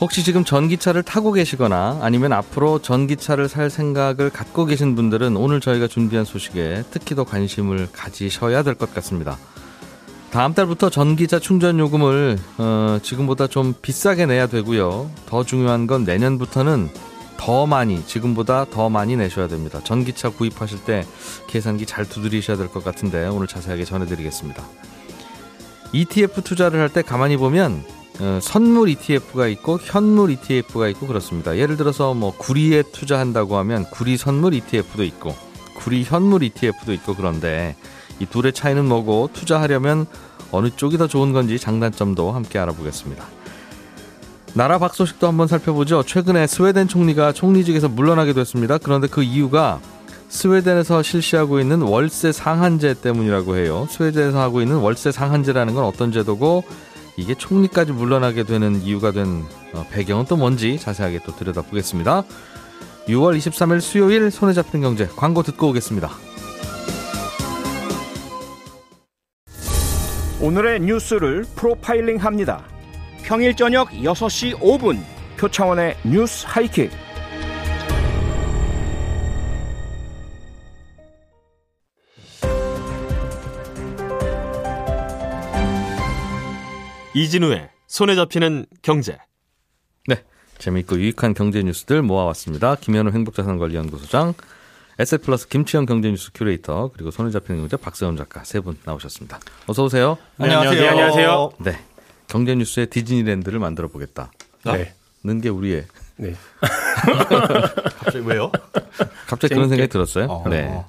혹시 지금 전기차를 타고 계시거나 아니면 앞으로 전기차를 살 생각을 갖고 계신 분들은 오늘 저희가 준비한 소식에 특히 더 관심을 가지셔야 될 것 같습니다. 다음 달부터 전기차 충전 요금을 어, 지금보다 좀 비싸게 내야 되고요. 더 중요한 건 내년부터는 더 많이 지금보다 더 많이 내셔야 됩니다. 전기차 구입하실 때 계산기 잘 두드리셔야 될 것 같은데 오늘 자세하게 전해드리겠습니다. ETF 투자를 할 때 가만히 보면 어, 선물 ETF가 있고 현물 ETF가 있고 그렇습니다. 예를 들어서 뭐 구리에 투자한다고 하면 구리 선물 ETF도 있고 구리 현물 ETF도 있고 그런데 이 둘의 차이는 뭐고 투자하려면 어느 쪽이 더 좋은 건지 장단점도 함께 알아보겠습니다. 나라 밖 소식도 한번 살펴보죠. 최근에 스웨덴 총리가 총리직에서 물러나게 됐습니다. 그런데 그 이유가 스웨덴에서 실시하고 있는 월세 상한제 때문이라고 해요. 스웨덴에서 하고 있는 월세 상한제라는 건 어떤 제도고 이게 총리까지 물러나게 되는 이유가 된 어, 배경은 또 뭔지 자세하게 또 들여다보겠습니다. 6월 23일 수요일 손에 잡히는 경제 광고 듣고 오겠습니다. 오늘의 뉴스를 프로파일링 합니다. 평일 저녁 6시 5분 표창원의 뉴스 하이킥. 이진우의 손에 잡히는 경제. 네, 재미있고 유익한 경제 뉴스들 모아왔습니다. 김현우 행복자산관리연구소장, 에셋플러스 김치영 경제뉴스 큐레이터 그리고 손에 잡히는 경제 박세훈 작가 세 분 나오셨습니다. 어서 오세요. 안녕하세요. 네, 안녕하세요. 네, 경제 뉴스의 디즈니랜드를 만들어 보겠다. 네. 는게 우리의 네. 갑자기 왜요? 갑자기 그런 재밌게. 생각이 들었어요. 어. 네.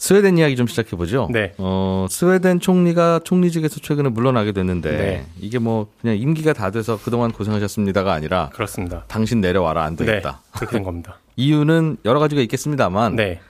스웨덴 이야기 좀 시작해 보죠. 네. 어, 스웨덴 총리가 총리직에서 최근에 물러나게 됐는데 네. 이게 뭐 그냥 임기가 다 돼서 그동안 고생하셨습니다가 아니라 그렇습니다. 당신 내려와라 안 네. 되겠다. 그렇게 된 겁니다. 이유는 여러 가지가 있겠습니다만 네.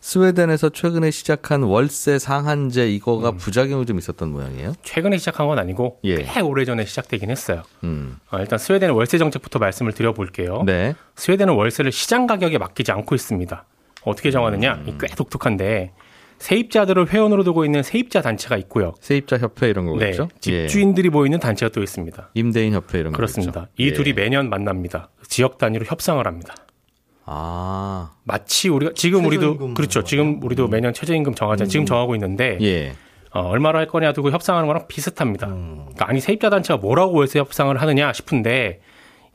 스웨덴에서 최근에 시작한 월세 상한제 이거가 음. 부작용이 좀 있었던 모양이에요. 최근에 시작한 건 아니고 예. 꽤 오래전에 시작되긴 했어요. 음. 어, 일단 스웨덴의 월세 정책부터 말씀을 드려볼게요. 네. 스웨덴은 월세를 시장 가격에 맡기지 않고 있습니다. 어떻게 정하느냐? 음. 꽤 독특한데 세입자들을 회원으로 두고 있는 세입자 단체가 있고요. 세입자 협회 이런 네, 거겠죠? 예. 집주인들이 모이는 단체가 또 있습니다. 임대인 협회 이런 그렇습니다. 거겠죠? 이 예. 둘이 매년 만납니다. 지역 단위로 협상을 합니다. 아. 마치 우리가 지금 우리도 그렇죠. 지금 우리도 매년 최저임금 정하자. 지금 정하고 있는데 예. 어, 얼마로 할 거냐 두고 협상하는 거랑 비슷합니다. 그러니까 아니 세입자 단체가 뭐라고 월세 협상을 하느냐 싶은데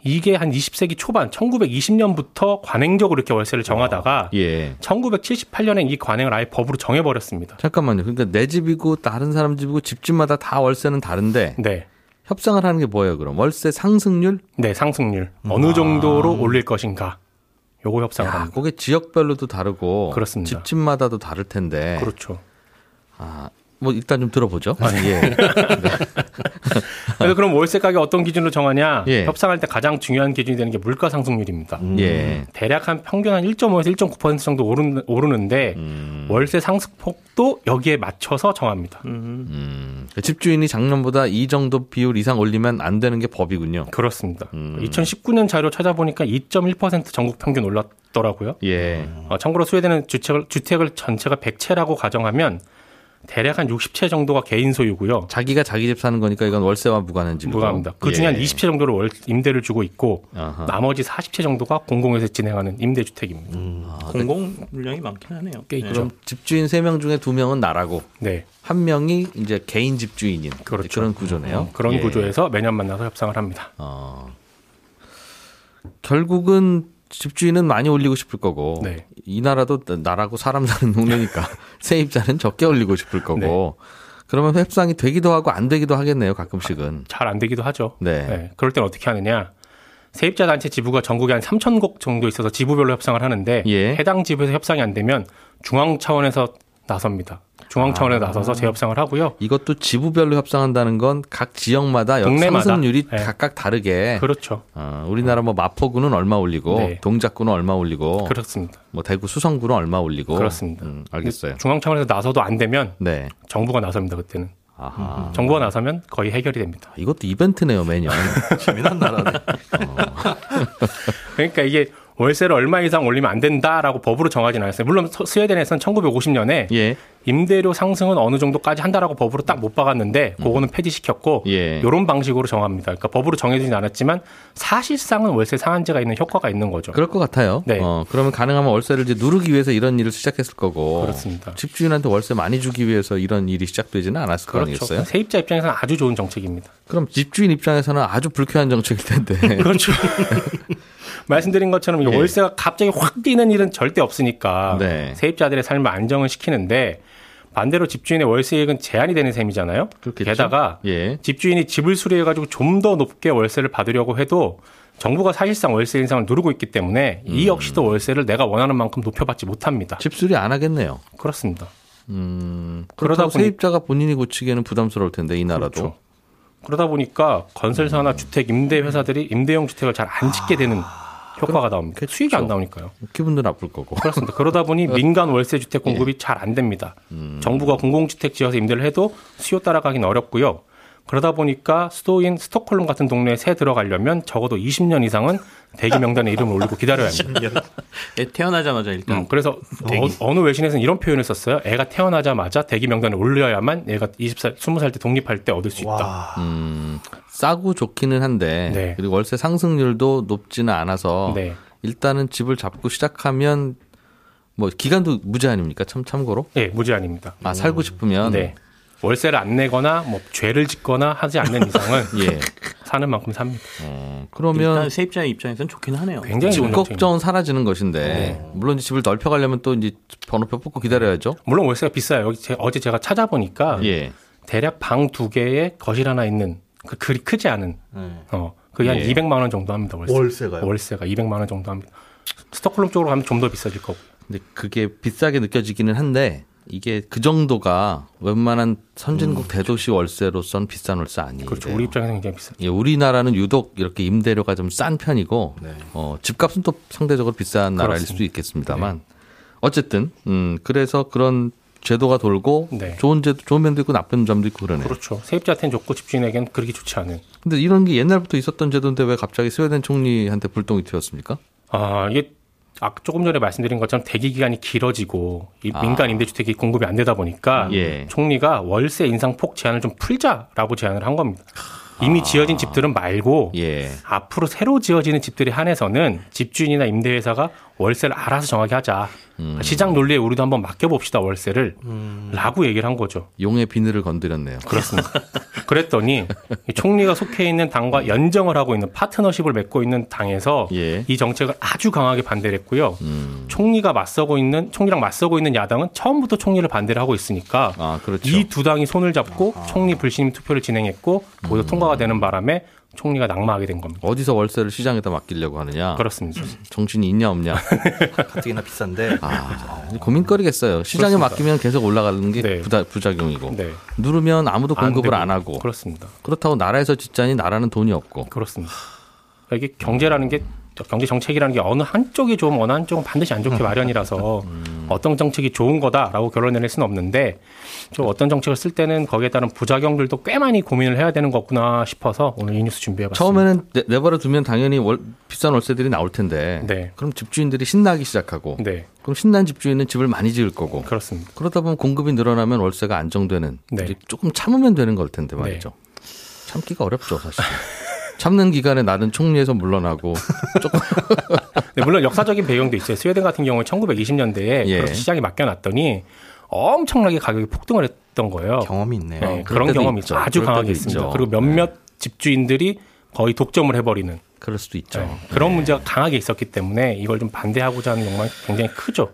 이게 한 20세기 초반 1920년부터 관행적으로 이렇게 월세를 정하다가 예. 1978년에 이 관행을 아예 법으로 정해버렸습니다. 잠깐만요. 그러니까 내 집이고 다른 사람 집이고 집집마다 다 월세는 다른데 네. 협상을 하는 게 뭐예요, 그럼? 월세 상승률? 네, 상승률. 어느 정도로 올릴 것인가. 요거 협상을 야, 합니다. 그게 지역별로도 다르고 그렇습니다. 집집마다도 다를 텐데. 그렇죠. 아, 뭐 일단 좀 들어보죠. 네. 예. 그래서 그럼 월세 가격 어떤 기준으로 정하냐? 예. 협상할 때 가장 중요한 기준이 되는 게 물가 상승률입니다. 예. 대략 한 평균 한 1.5에서 1.9% 정도 오르는, 오르는데 음. 월세 상승폭도 여기에 맞춰서 정합니다. 음. 집주인이 작년보다 이 정도 비율 이상 올리면 안 되는 게 법이군요. 그렇습니다. 음. 2019년 자료 찾아보니까 2.1% 전국 평균 올랐더라고요. 예. 어, 참고로 스웨덴은 주택을, 주택을 전체가 100채라고 가정하면 대략 한 60채 정도가 개인 소유고요. 자기가 자기 집 사는 거니까 이건 월세와 무관한 집이고. 무관합니다. 그 중에 한 예. 20채 정도를 월, 임대를 주고 있고 아하. 나머지 40채 정도가 공공에서 진행하는 임대주택입니다. 공공 물량이 많긴 하네요. 꽤 네. 그럼 집주인 3명 중에 2명은 나라고 네. 한 명이 이제 개인 집주인인 그렇죠. 런 구조네요. 그런 예. 구조에서 매년 만나서 협상을 합니다. 어. 결국은 집주인은 많이 올리고 싶을 거고 네. 이 나라도 나라고 사람 사는 동네니까 세입자는 적게 올리고 싶을 거고 그러면 협상이 되기도 하고 안 되기도 하겠네요 가끔씩은 잘 안 되기도 하죠. 네. 네. 그럴 땐 어떻게 하느냐? 세입자 단체 지부가 전국에 한 3천 곳 정도 있어서 지부별로 협상을 하는데 예. 해당 지부에서 협상이 안 되면 중앙 차원에서 나섭니다. 중앙 차원에서 나서서 재협상을 하고요. 이것도 지부별로 협상한다는 건 각 지역마다 동네마다. 상승률이 네. 각각 다르게 그렇죠. 어, 우리나라 뭐 마포구는 얼마 올리고 네. 동작구는 얼마 올리고 그렇습니다. 뭐 대구 수성구는 얼마 올리고 그렇습니다. 음, 알겠어요. 중앙 차원에서 나서도 안 되면 네. 정부가 나섭니다. 그때는 아하. 정부가 나서면 거의 해결이 됩니다. 이것도 이벤트네요 매년. 재미난 나라네. 그러니까 이게 월세를 얼마 이상 올리면 안 된다라고 법으로 정하진 않았어요. 물론 서- 스웨덴에서는 1950년에 예. 임대료 상승은 어느 정도까지 한다라고 법으로 딱 못 박았는데 그거는 폐지시켰고 예. 이런 방식으로 정합니다. 그러니까 법으로 정해지진 않았지만 사실상은 월세 상한제가 있는 효과가 있는 거죠. 그럴 것 같아요. 네. 어, 그러면 가능하면 월세를 이제 누르기 위해서 이런 일을 시작했을 거고. 그렇습니다. 집주인한테 월세 많이 주기 위해서 이런 일이 시작되지는 않았을 거 그렇죠. 아니겠어요? 세입자 입장에서는 아주 좋은 정책입니다. 그럼 집주인 입장에서는 아주 불쾌한 정책일 텐데. 그렇죠. 말씀드린 것처럼 이 예. 월세가 갑자기 확 뛰는 일은 절대 없으니까 네. 세입자들의 삶을 안정을 시키는데 반대로 집주인의 월세액은 제한이 되는 셈이잖아요. 그렇겠죠. 게다가 예. 집주인이 집을 수리해가지고 좀 더 높게 월세를 받으려고 해도 정부가 사실상 월세 인상을 누르고 있기 때문에 이 역시도 월세를 내가 원하는 만큼 높여받지 못합니다. 집 수리 안 하겠네요. 그렇습니다. 음, 그러다 보니- 세입자가 본인이 고치기에는 부담스러울 텐데 이 나라도. 그렇죠. 그러다 보니까 건설사나 주택 임대 회사들이 임대용 주택을 잘 안 짓게 되는 효과가 나옵니다. 그렇죠. 수익이 안 나오니까요. 기분도 나쁠 거고. 그렇습니다. 그러다 보니 민간 월세 주택 예. 공급이 잘안 됩니다. 음. 정부가 공공주택 지어서 임대를 해도 수요 따라가긴 어렵고요. 그러다 보니까 수도인 스톡홀름 같은 동네에 새 들어가려면 적어도 20년 이상은 대기 명단에 이름을 올리고 기다려야 합니다. 애 태어나자마자 일단 음, 그래서 어, 느 외신에서는 이런 표현을 썼어요. 애가 태어나자마자 대기 명단에 올려야만 얘가 20살, 20살 때 독립할 때 얻을 수 있다. 와. 음, 싸고 좋기는 한데 네. 그리고 월세 상승률도 높지는 않아서 네. 일단은 집을 잡고 시작하면 뭐 기간도 무제 한입니까? 참 참고로. 예, 무제한입니다. 아, 살고 싶으면 네. 월세를 안 내거나 뭐 죄를 짓거나 하지 않는 이상은 예. 사는 만큼 삽니다. 어, 일단 그러면 세입자의 입장에서는 좋긴 하네요. 굉장히 집. 걱정은 사라지는 것인데 네. 물론 이제 집을 넓혀 가려면 또 이제 번호표 뽑고 기다려야죠. 물론 월세가 비싸요. 여기 제- 어제 제가 찾아보니까 예. 대략 방 두 개에 거실 하나 있는 그 그리 크지 않은 네. 어 그게 한 예. 200만 원 정도 합니다. 월세. 월세가요? 월세가 200만 원 정도 합니다. 스톡홀름 쪽으로 가면 좀 더 비싸질 거고. 근데 그게 비싸게 느껴지기는 한데 이게 그 정도가 웬만한 선진국 대도시 월세로선 비싼 월세 아니에요. 음. 그렇죠. 우리 입장에서 굉장히 비싸. 예, 우리나라는 유독 이렇게 임대료가 좀 싼 편이고 네. 어, 집값은 또 상대적으로 비싼 나라일 그렇습니다. 네. 수도 있겠습니다만 어쨌든 음, 그래서 그런 제도가 돌고 네. 좋은 제도 좋은 면도 있고 나쁜 점도 있고 그러네요. 그렇죠. 세입자한테는 좋고 집주인에게는 그렇게 좋지 않은. 근데 이런 게 옛날부터 있었던 제도인데 왜 갑자기 스웨덴 총리한테 불똥이 튀었습니까? 아 이게 아, 조금 전에 말씀드린 것처럼 대기 기간이 길어지고 이 아. 민간 임대주택이 공급이 안 되다 보니까 예. 총리가 월세 인상 폭 제한을 좀 풀자라고 제안을 한 겁니다. 이미 지어진 집들은 말고 예. 앞으로 새로 지어지는 집들에 한해서는 집주인이나 임대회사가 월세를 알아서 정하게 하자. 음. 시장 논리에 우리도 한번 맡겨봅시다 월세를 라고 얘기를 한 거죠. 용의 비늘을 건드렸네요. 그렇습니다. 그랬더니 이 총리가 속해 있는 당과 연정을 하고 있는 파트너십을 맺고 있는 당에서 예. 이 정책을 아주 강하게 반대를 했고요. 음. 총리가 맞서고 있는 총리랑 맞서고 있는 야당은 처음부터 총리를 반대를 하고 있으니까 아, 그렇죠. 이두 당이 손을 잡고 총리 불신임 투표를 진행했고 모두 통과가 되는 바람에 총리가 낙마하게 된 겁니다. 어디서 월세를 시장에다 맡기려고 하느냐? 그렇습니다. 정신이 있냐 없냐? 가뜩이나 비싼데 아, 고민거리겠어요. 시장에 그렇습니다. 맡기면 계속 올라가는 게 네. 부다, 부작용이고 네. 누르면 아무도 공급을 되고. 안 하고 그렇습니다. 그렇다고 나라에서 짓자니 나라는 돈이 없고 그렇습니다. 이게 경제라는 게 경제 정책이라는 게 어느 한쪽이 좋으면 어느 한쪽은 반드시 안 좋게 마련이라서 어떤 정책이 좋은 거다라고 결론 내릴 수는 없는데 좀 어떤 정책을 쓸 때는 거기에 따른 부작용들도 꽤 많이 고민을 해야 되는 거구나 싶어서 오늘 이 뉴스 준비해봤습니다. 처음에는 내, 내버려 두면 당연히 월, 비싼 월세들이 나올 텐데 네. 그럼 집주인들이 신나기 시작하고 네, 그럼 신난 집주인은 집을 많이 지을 거고 그렇습니다. 그러다 보면 공급이 늘어나면 월세가 안정되는 네. 조금 참으면 되는 걸 텐데 말이죠. 참기가 어렵죠 사실. 참는 기간에 나는 총리에서 물러나고 조금 네, 물론 역사적인 배경도 있어요. 스웨덴 같은 경우는 1920년대에 예. 시장에 맡겨놨더니 엄청나게 가격이 폭등을 했던 거예요. 경험이 있네요. 네, 그런 경험이 있죠. 아주 강하게 있습니다. 있죠. 네. 그리고 몇몇 집주인들이 거의 독점을 해버리는 그럴 수도 있죠. 네, 그런 문제가 강하게 있었기 때문에 이걸 좀 반대하고자 하는 욕망이 굉장히 크죠.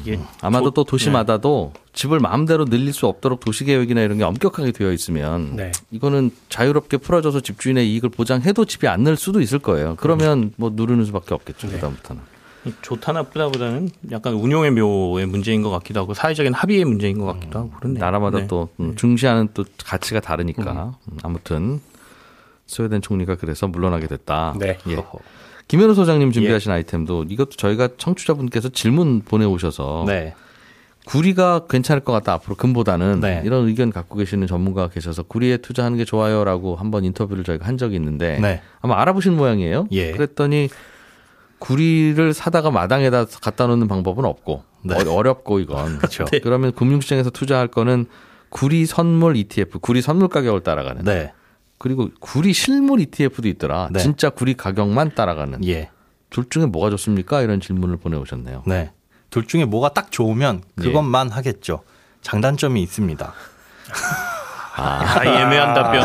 이게 아마도 또 네. 도시마다도 집을 마음대로 늘릴 수 없도록 도시 계획이나 이런 게 엄격하게 되어 있으면 네. 이거는 자유롭게 풀어줘서 집주인의 이익을 보장해도 집이 안 늘 수도 있을 거예요. 그러면 뭐 누르는 수밖에 없겠죠. 네. 그다음부터는. 좋다 나쁘다보다는 약간 운용의 묘의 문제인 것 같기도 하고 사회적인 합의의 문제인 것 같기도 하고 그렇네요. 나라마다 네. 또 음, 중시하는 또 가치가 다르니까 음, 아무튼 스웨덴 총리가 그래서 물러나게 됐다. 네. 예. 김현우 소장님 준비하신 예. 아이템도 이것도 저희가 청취자분께서 질문 보내오셔서 네. 구리가 괜찮을 것 같다 앞으로 금보다는 네. 이런 의견 갖고 계시는 전문가가 계셔서 구리에 투자하는 게 좋아요라고 한번 인터뷰를 저희가 한 적이 있는데 네. 아마 알아보신 모양이에요. 예. 그랬더니 구리를 사다가 마당에다 갖다 놓는 방법은 없고 네. 어- 어렵고 이건 그렇죠. 그러면 금융시장에서 투자할 거는 구리 선물 ETF, 구리 선물 가격을 따라가는. 네. 그리고 구리 실물 ETF도 있더라. 네. 진짜 구리 가격만 따라가는. 예. 둘 중에 뭐가 좋습니까? 이런 질문을 보내오셨네요. 네. 둘 중에 뭐가 딱 좋으면 그것만 하겠죠. 장단점이 있습니다. 아, 애매한 답변.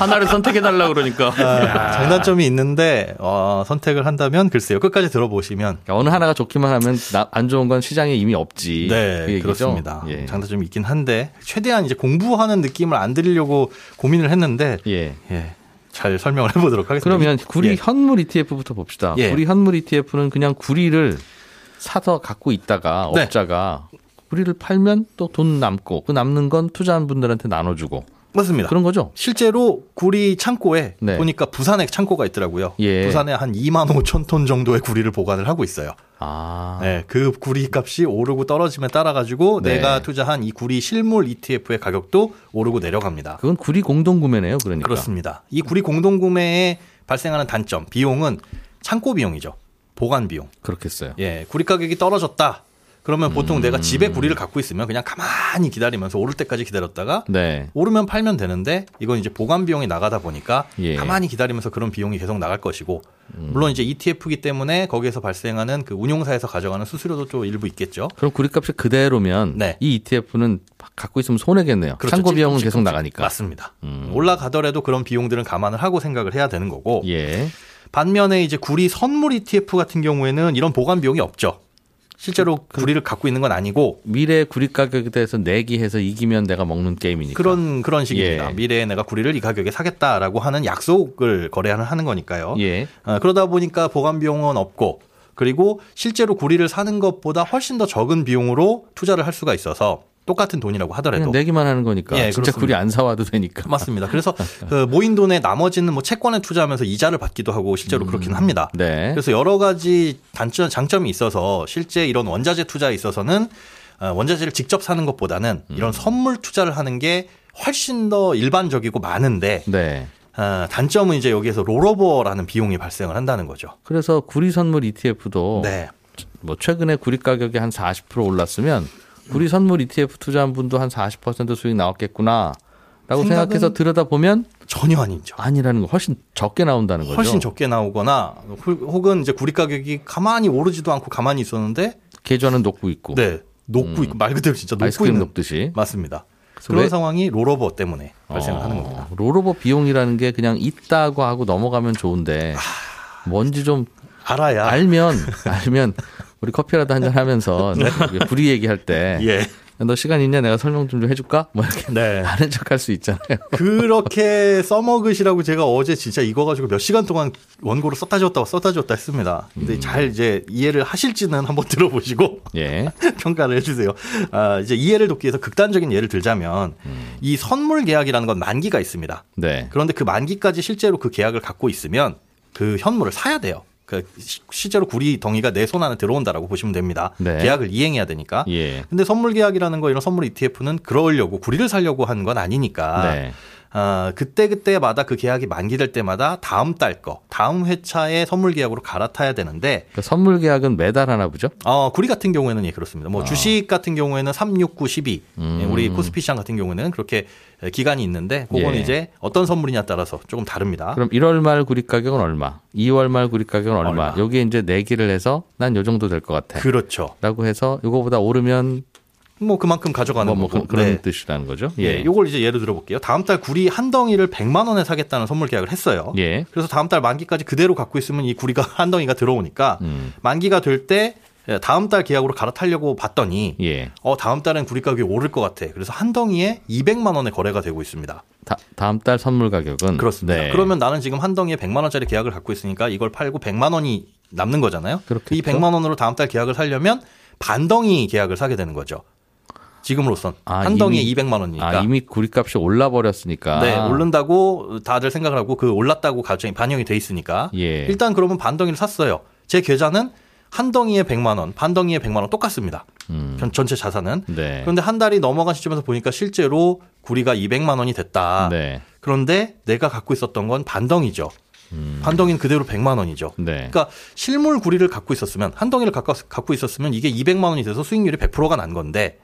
하나를 선택해달라 그러니까. 장단점이 있는데, 어, 선택을 한다면 글쎄요. 끝까지 들어보시면. 그러니까 어느 하나가 좋기만 하면 나- 안 좋은 건 시장에 이미 없지. 그 네, 얘기죠? 그렇습니다. 예. 장단점이 있긴 한데, 최대한 이제 공부하는 느낌을 안 드리려고 고민을 했는데, 예. 예. 잘 설명을 해보도록 하겠습니다. 그러면 구리 예. 현물 ETF부터 봅시다. 예. 구리 현물 ETF는 그냥 구리를 사서 갖고 있다가 네. 업자가 구리를 팔면 또 돈 남고 그 남는 건 투자한 분들한테 나눠주고 맞습니다. 그런 거죠. 실제로 구리 창고에 네. 보니까 부산에 창고가 있더라고요. 예. 부산에 한 2만 5천 톤 정도의 구리를 보관을 하고 있어요. 아, 네, 그 구리 값이 오르고 떨어짐에 따라 가지고 네. 내가 투자한 이 구리 실물 ETF의 가격도 오르고 내려갑니다. 그건 구리 공동 구매네요. 그러니까. 그렇습니다. 이 구리 공동 구매에 발생하는 단점, 비용은 창고 비용이죠. 보관 비용. 그렇겠어요. 예, 구리 가격이 떨어졌다. 그러면 보통 내가 음. 집에 구리를 갖고 있으면 그냥 가만히 기다리면서 오를 때까지 기다렸다가 네. 오르면 팔면 되는데 이건 이제 보관 비용이 나가다 보니까 예. 음. 가만히 기다리면서 그런 비용이 계속 나갈 것이고 물론 이제 ETF이기 때문에 거기에서 발생하는 그 운용사에서 가져가는 수수료도 좀 일부 있겠죠. 그럼 구리값이 그대로면 네. 이 ETF는 갖고 있으면 손해겠네요. 그렇죠. 창고 비용은 계속 나가니까. 맞습니다. 음. 올라가더라도 그런 비용들은 감안을 하고 생각을 해야 되는 거고 예. 반면에 이제 구리 선물 ETF 같은 경우에는 이런 보관 비용이 없죠. 실제로 구리를 갖고 있는 건 아니고 미래 구리 가격에 대해서 내기해서 이기면 내가 먹는 게임이니까. 그런 그런 식입니다. 예. 미래에 내가 구리를 이 가격에 사겠다라고 하는 약속을 거래하는 하는 거니까요. 예. 어, 그러다 보니까 보관 비용은 없고 그리고 실제로 구리를 사는 것보다 훨씬 더 적은 비용으로 투자를 할 수가 있어서 똑같은 돈이라고 하더라도 내기만 하는 거니까. 예, 진짜. 구리 안 사와도 되니까. 맞습니다. 그래서 그 모인 돈의 나머지는 뭐 채권에 투자하면서 이자를 받기도 하고 실제로 그렇긴 합니다. 네. 그래서 여러 가지 단점 장점이 있어서 실제 이런 원자재 투자에 있어서는 어, 원자재를 직접 사는 것보다는 음. 이런 선물 투자를 하는 게 훨씬 더 일반적이고 많은데 네. 어, 단점은 이제 여기에서 롤오버라는 비용이 발생을 한다는 거죠. 그래서 구리 선물 ETF도 네. 뭐 최근에 구리 가격이 한 40% 올랐으면 구리 선물 ETF 투자한 분도 한 40% 수익 나왔겠구나. 라고 생각해서 들여다 보면 전혀 아니죠. 아니라는 거 훨씬 적게 나온다는 거죠. 훨씬 적게 나오거나 혹- 혹은 이제 구리 가격이 가만히 오르지도 않고 가만히 있었는데 계좌는 녹고 있고 네 녹고 있고 말 그대로 진짜 녹고 음. 있는 녹듯이. 맞습니다. 그런 왜- 상황이 롤오버 때문에 발생을 어, 하는 겁니다. 롤오버 비용이라는 게 그냥 있다고 하고 넘어가면 좋은데 뭔지 좀 알아야 알면 알면 우리 커피라도 한잔 하면서 구리 얘기할 때너 예. 시간 있냐 내가 설명 좀 해줄까? 뭐 이렇게 네. 아는 척할 수 있잖아요. 그렇게 써먹으시라고 제가 어제 진짜 이거 가지고 몇 시간 동안 원고를 썼다 지웠다 썼다 지웠다 했습니다. 음. 근데 잘 이제 이해를 하실지는 한번 들어보시고 예. 평가를 해주세요. 아, 이제 이해를 돕기 위해서 극단적인 예를 들자면 음. 이 선물 계약이라는 건 만기가 있습니다. 네. 그런데 그 만기까지 실제로 그 계약을 갖고 있으면 그 현물을 사야 돼요. 그 시- 실제로 구리 덩이가 내 손 안에 들어온다라고 보시면 됩니다. 네. 계약을 이행해야 되니까. 예. 근데 선물 계약이라는 거 이런 선물 ETF는 그러려고 구리를 살려고 하는 건 아니니까. 네. 아, 그때 그때마다 그 계약이 만기될 때마다 다음 달 거, 다음 회차의 선물 계약으로 갈아타야 되는데 그 선물 계약은 매달 하나 보죠? 어, 구리 같은 경우에는 예, 그렇습니다. 아. 뭐 주식 같은 경우에는 3, 6, 9, 12. 음. 예, 우리 코스피 시장 같은 경우에는 그렇게 기간이 있는데 그건 예. 이제 어떤 선물이냐에 따라서 조금 다릅니다. 그럼 1월 말 구리 가격은 얼마? 2월 말 구리 가격은 얼마? 얼마. 여기에 이제 내기를 해서 난 요 정도 될 것 같아. 그렇죠. 라고 해서 요거보다 오르면 뭐 그만큼 가져가는 뭐, 뭐 거고. 그, 런 네. 뜻이라는 거죠. 예. 예. 요걸 이제 예를 들어 볼게요. 다음 달 구리 한 덩이를 100만 원에 사겠다는 선물 계약을 했어요. 예. 그래서 다음 달 만기까지 그대로 갖고 있으면 이 구리가 한 덩이가 들어오니까 음. 만기가 될 때 다음 달 계약으로 갈아타려고 봤더니 예. 어 다음 달엔 구리 가격이 오를 것 같아. 그래서 한 덩이에 200만 원에 거래가 되고 있습니다. 다, 다 음 달 선물 가격은 그렇습니다. 네. 그러면 나는 지금 한 덩이에 100만 원짜리 계약을 갖고 있으니까 이걸 팔고 100만 원이 남는 거잖아요. 그렇겠죠. 이 100만 원으로 다음 달 계약을 살려면 반덩이 계약을 사게 되는 거죠. 지금으로선 아, 한 덩이에 이미- 200만 원이니까. 아, 이미 구리값이 올라 버렸으니까. 네, 오른다고 다들 생각을 하고 그 올랐다고 가정이 반영이 돼 있으니까 예. 일단 그러면 반 덩이를 샀어요. 제 계좌는 한 덩이에 100만 원, 반 덩이에 100만 원 똑같습니다. 음. 전- 전체 자산은. 네. 그런데 한 달이 넘어간 시점에서 보니까 실제로 구리가 200만 원이 됐다. 네. 그런데 내가 갖고 있었던 건 반덩이죠. 반덩이는 그대로 100만 원이죠. 네. 그러니까 실물 구리를 갖고 있었으면 한 덩이를 갖고, 갖고 있었으면 이게 200만 원이 돼서 수익률이 100%가 난 건데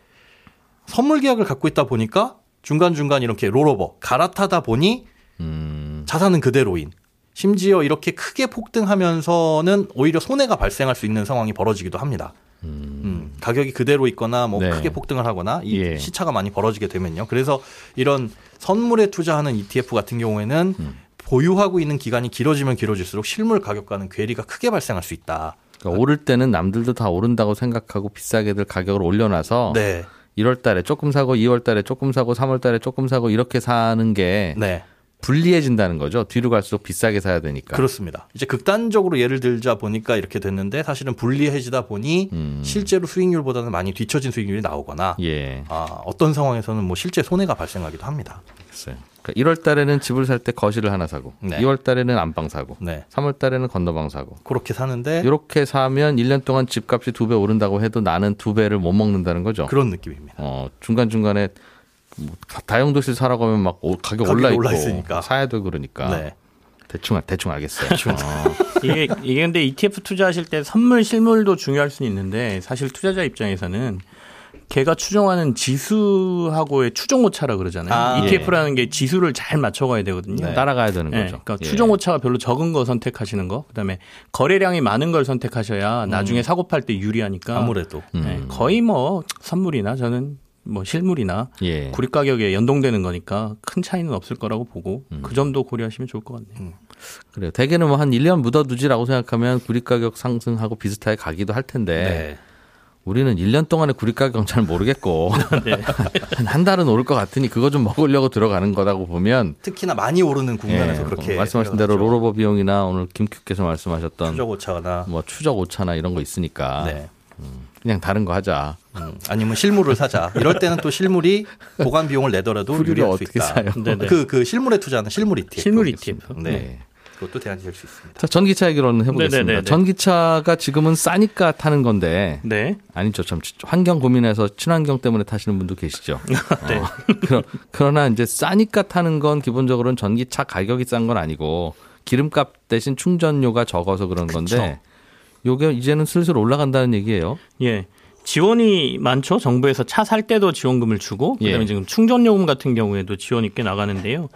선물 계약을 갖고 있다 보니까 중간중간 이렇게 롤오버 갈아타다 보니 음. 자산은 그대로인 심지어 이렇게 크게 폭등하면서는 오히려 손해가 발생할 수 있는 상황이 벌어지기도 합니다. 음, 가격이 그대로 있거나 뭐 네. 크게 폭등을 하거나 이 예. 시차가 많이 벌어지게 되면요. 그래서 이런 선물에 투자하는 ETF 같은 경우에는 음. 보유하고 있는 기간이 길어지면 길어질수록 실물 가격과는 괴리가 크게 발생할 수 있다. 그러니까 오를 때는 남들도 다 오른다고 생각하고 비싸게들 가격을 올려놔서 네, 1월 달에 조금 사고 2월 달에 조금 사고 3월 달에 조금 사고 이렇게 사는 게 네. 불리해진다는 거죠. 뒤로 갈수록 비싸게 사야 되니까. 그렇습니다. 이제 극단적으로 예를 들자 보니까 이렇게 됐는데 사실은 불리해지다 보니 음. 실제로 수익률보다는 많이 뒤처진 수익률이 나오거나 예. 아, 어떤 상황에서는 뭐 실제 손해가 발생하기도 합니다. 글쎄요. 그러니까 1월 달에는 집을 살 때 거실을 하나 사고 네. 2월 달에는 안방 사고 네. 3월 달에는 건너방 사고 그렇게 사는데 이렇게 사면 1년 동안 집값이 두 배 오른다고 해도 나는 두 배를 못 먹는다는 거죠. 그런 느낌입니다. 어, 중간 중간에 뭐 다- 다용도실 사라고 하면 막 오- 가격 올라 있고 올라 있으니까. 사야 되고 그러니까 네. 대충 대충 알겠어요. 어. 이게 이게 근데 ETF 투자하실 때 선물 실물도 중요할 수는 있는데 사실 투자자 입장에서는 걔가 추정하는 지수하고의 추정 오차라 그러잖아요. 아, ETF라는 게 지수를 잘 맞춰가야 되거든요. 네. 따라가야 되는 네, 거죠. 그러니까 예. 추정 오차가 별로 적은 거 선택하시는 거, 그다음에 거래량이 많은 걸 선택하셔야 나중에 사고 팔 때 유리하니까. 아무래도 네, 거의 뭐 선물이나 저는 뭐 실물이나 예. 구리 가격에 연동되는 거니까 큰 차이는 없을 거라고 보고 음. 그 점도 고려하시면 좋을 것 같네요. 그래요. 대개는 뭐 한 1년 묻어두지라고 생각하면 구리 가격 상승하고 비슷하게 가기도 할 텐데 네. 우리는 1년 동안의 구리 가격은 잘 모르겠고 네. 한, 한 달은 오를 것 같으니 그거 좀 먹으려고 들어가는 거다고 보면 특히나 많이 오르는 국면에서 예, 그렇게 말씀하신 대로. 롤오버 비용이나 오늘 김큐께서 말씀하셨던 추적 오차나 뭐 추적 오차나 이런 거 있으니까 네. 그냥 다른 거 하자. 음, 아니면 실물을 사자. 이럴 때는 또 실물이 보관 비용을 내더라도 유리할 수 있다. 네네. 그, 그 실물에 투자하는 실물 ETF. 실물 ETF. 네. 네. 그것도 대안이 될 수 있습니다. 자, 전기차 얘기로는 해보겠습니다. 네네네네. 전기차가 지금은 싸니까 타는 건데 네. 아니죠. 참 환경 고민해서 친환경 때문에 타시는 분도 계시죠. 네. 어, 그러, 그러나 이제 싸니까 타는 건 기본적으로는 전기차 가격이 싼 건 아니고 기름값 대신 충전료가 적어서 그런 건데 요게 이제는 슬슬 올라간다는 얘기예요. 예. 지원이 많죠. 정부에서 차 살 때도 지원금을 주고 그다음에 예. 지금 충전 요금 같은 경우에도 지원이 꽤 나가는데요.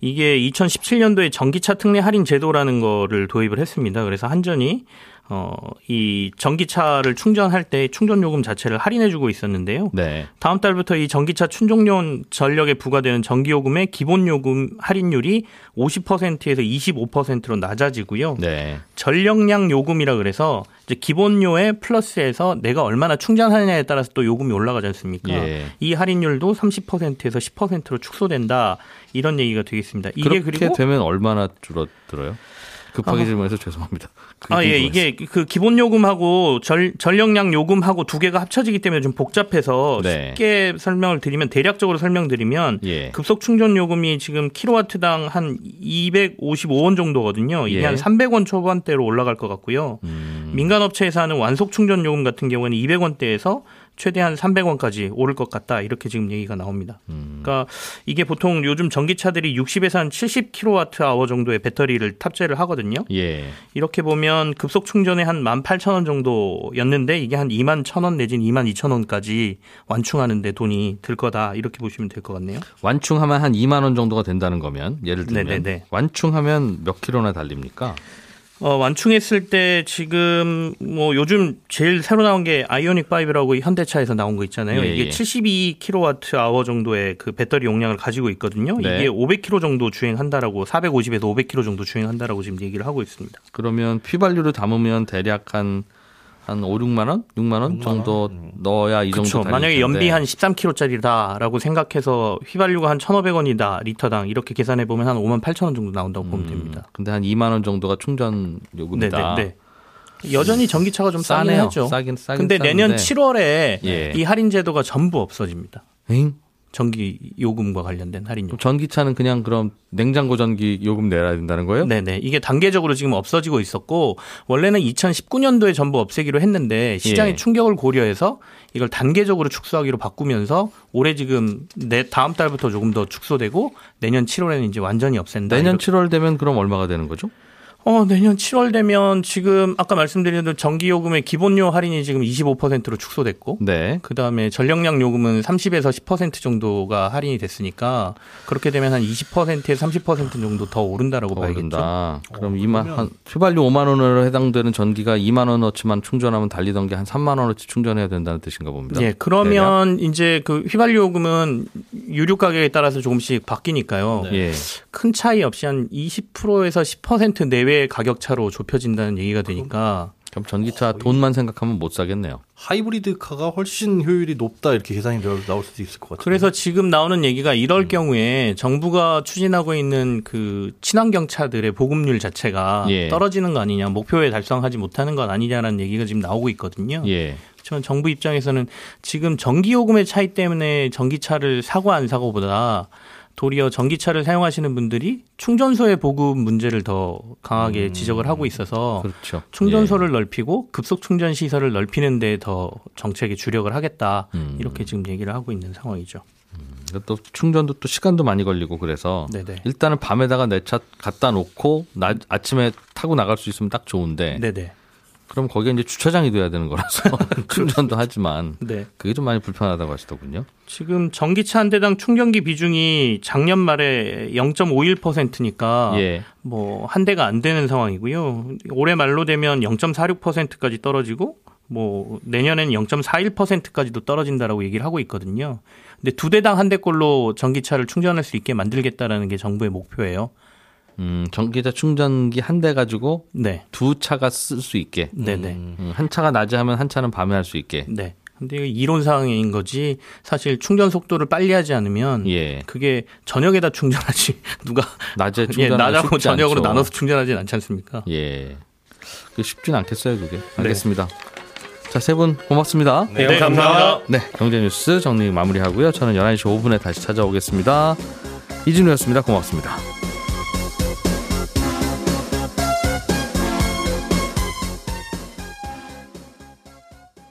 이게 2017년도에 전기차 특례 할인 제도라는 거를 도입을 했습니다. 그래서 한전이 어, 이 전기차를 충전할 때 충전 요금 자체를 할인해 주고 있었는데요. 네. 다음 달부터 이 전기차 충전용 전력에 부과되는 전기 요금의 기본 요금 할인율이 50%에서 25%로 낮아지고요. 네. 전력량 요금이라 그래서 이제 기본료에 플러스해서 내가 얼마나 충전하느냐에 따라서 또 요금이 올라가지 않습니까? 예. 이 할인율도 30%에서 10%로 축소된다 이런 얘기가 되겠습니다. 이게 그렇게 그리고 되면 얼마나 줄어들어요? 급하게 아. 질문해서 죄송합니다. 아, 예, 궁금했어요. 이게 그 기본 요금하고 전, 전력량 요금하고 두 개가 합쳐지기 때문에 좀 복잡해서 네. 쉽게 설명을 드리면 대략적으로 설명드리면 예. 급속 충전 요금이 지금 킬로와트당 한 255원 정도거든요. 이게 예. 한 300원 초반대로 올라갈 것 같고요. 음. 민간 업체에서 하는 완속 충전 요금 같은 경우에는 200원대에서 최대한 300원까지 오를 것 같다. 이렇게 지금 얘기가 나옵니다. 음. 그러니까 이게 보통 요즘 전기차들이 60에서 한 70kWh 정도의 배터리를 탑재를 하거든요. 예. 이렇게 보면 급속 충전에 한 18,000원 정도였는데 이게 한 2만 1,000원 내지는 2만 2,000원까지 완충하는데 돈이 들 거다. 이렇게 보시면 될 것 같네요. 완충하면 한 2만 원 정도가 된다는 거면 예를 들면 네네네. 완충하면 몇 킬로나 달립니까? 어, 완충했을 때 지금 뭐 요즘 제일 새로 나온 게 아이오닉 5라고 현대차에서 나온 거 있잖아요. 예, 예. 이게 72kWh 정도의 그 배터리 용량을 가지고 있거든요. 네. 이게 500km 정도 주행한다라고 450에서 500km 정도 주행한다라고 지금 얘기를 하고 있습니다. 그러면 휘발유를 담으면 대략 한, 한 5, 6만 원? 6만 원 6만 정도 원? 넣어야 이 그렇죠. 정도 달릴 만약에. 연비 한 13km짜리다라고 생각해서 휘발유가 한 1,500원이다 리터당 이렇게 계산해 보면 한 5만 8천 원 정도 나온다고 보면 됩니다. 근데 한 2만 원 정도가 충전 네, 요금이다. 네, 네. 여전히 전기차가 좀 싸네요. 하죠. 싸긴 싸긴 근데 내년 싼데. 7월에 예. 이 할인 제도가 전부 없어집니다. 에잉? 전기 요금과 관련된 할인요. 그럼 전기차는 그냥 그럼 냉장고 전기 요금 내야 된다는 거예요? 네네. 이게 단계적으로 지금 없어지고 있었고, 원래는 2019년도에 전부 없애기로 했는데, 시장의 예. 충격을 고려해서 이걸 단계적으로 축소하기로 바꾸면서, 올해 지금 내 다음 달부터 조금 더 축소되고, 내년 7월에는 이제 완전히 없앤다. 내년 이렇게. 7월 되면 그럼 얼마가 되는 거죠? 어, 내년 7월 되면 지금 아까 말씀드린 대로 전기 요금의 기본료 할인이 지금 25%로 축소됐고, 네. 그 다음에 전력량 요금은 30에서 10% 정도가 할인이 됐으니까 그렇게 되면 한 20%에서 30% 정도 더 오른다라고 봐야겠죠. 오른다. 그럼 이만한 휘발유 5만 원으로 해당되는 전기가 2만 원어치만 충전하면 달리던 게 한 3만 원어치 충전해야 된다는 뜻인가 봅니다. 예, 그러면 이제 그 휘발유 요금은 유류 가격에 따라서 조금씩 바뀌니까요. 예. 큰 차이 없이 한 20%에서 10% 내외 의 가격 차로 좁혀진다는 얘기가 되니까 그럼 전기차 돈만 생각하면 못 사겠네요. 하이브리드카가 훨씬 효율이 높다 이렇게 계산이 나올 수도 있을 것 같아요. 그래서 지금 나오는 얘기가 이럴 음. 경우에 정부가 추진하고 있는 그 친환경 차들의 보급률 자체가 예. 떨어지는 거 아니냐, 목표에 달성하지 못하는 건 아니냐라는 얘기가 지금 나오고 있거든요. 예. 저 정부 입장에서는 지금 전기 요금의 차이 때문에 전기차를 사고 안 사고보다 도리어 전기차를 사용하시는 분들이 충전소의 보급 문제를 더 강하게 지적을 하고 있어서 그렇죠. 충전소를 넓히고 급속 충전 시설을 넓히는 데 더 정책에 주력을 하겠다 음. 이렇게 지금 얘기를 하고 있는 상황이죠. 예. 또 충전도 또 시간도 많이 걸리고 그래서 네네. 일단은 밤에다가 내 차 갖다 놓고 낮 아침에 타고 나갈 수 있으면 딱 좋은데 네네. 그럼 거기에 이제 주차장이 돼야 되는 거라서 충전도 하지만 네. 그게 좀 많이 불편하다고 하시더군요. 지금 전기차 한 대당 충전기 비중이 작년 말에 0.51%니까 예. 뭐한 대가 안 되는 상황이고요. 올해 말로 되면 0.46%까지 떨어지고 뭐 내년에는 0.41%까지도 떨어진다라고 얘기를 하고 있거든요. 근데 두 대당 한 대꼴로 전기차를 충전할 수 있게 만들겠다라는 게 정부의 목표예요. 음, 전기차 충전기 한 대 가지고 네. 두 차가 쓸 수 있게. 네네. 음, 한 차가 낮에 하면 한 차는 밤에 할 수 있게. 네. 근데 이론상인 거지 사실 충전 속도를 빨리 하지 않으면 예. 그게 저녁에다 충전하지 누가 낮에 예, 충전 낮하고 저녁으로 나눠서 충전하진 않지 않습니까? 예. 그게 쉽진 않겠어요, 그게. 알겠습니다. 자, 세 분 고맙습니다. 네, 감사합니다. 네, 경제 뉴스 정리 마무리하고요. 저는 11시 5분에 다시 찾아오겠습니다. 이진우였습니다. 고맙습니다.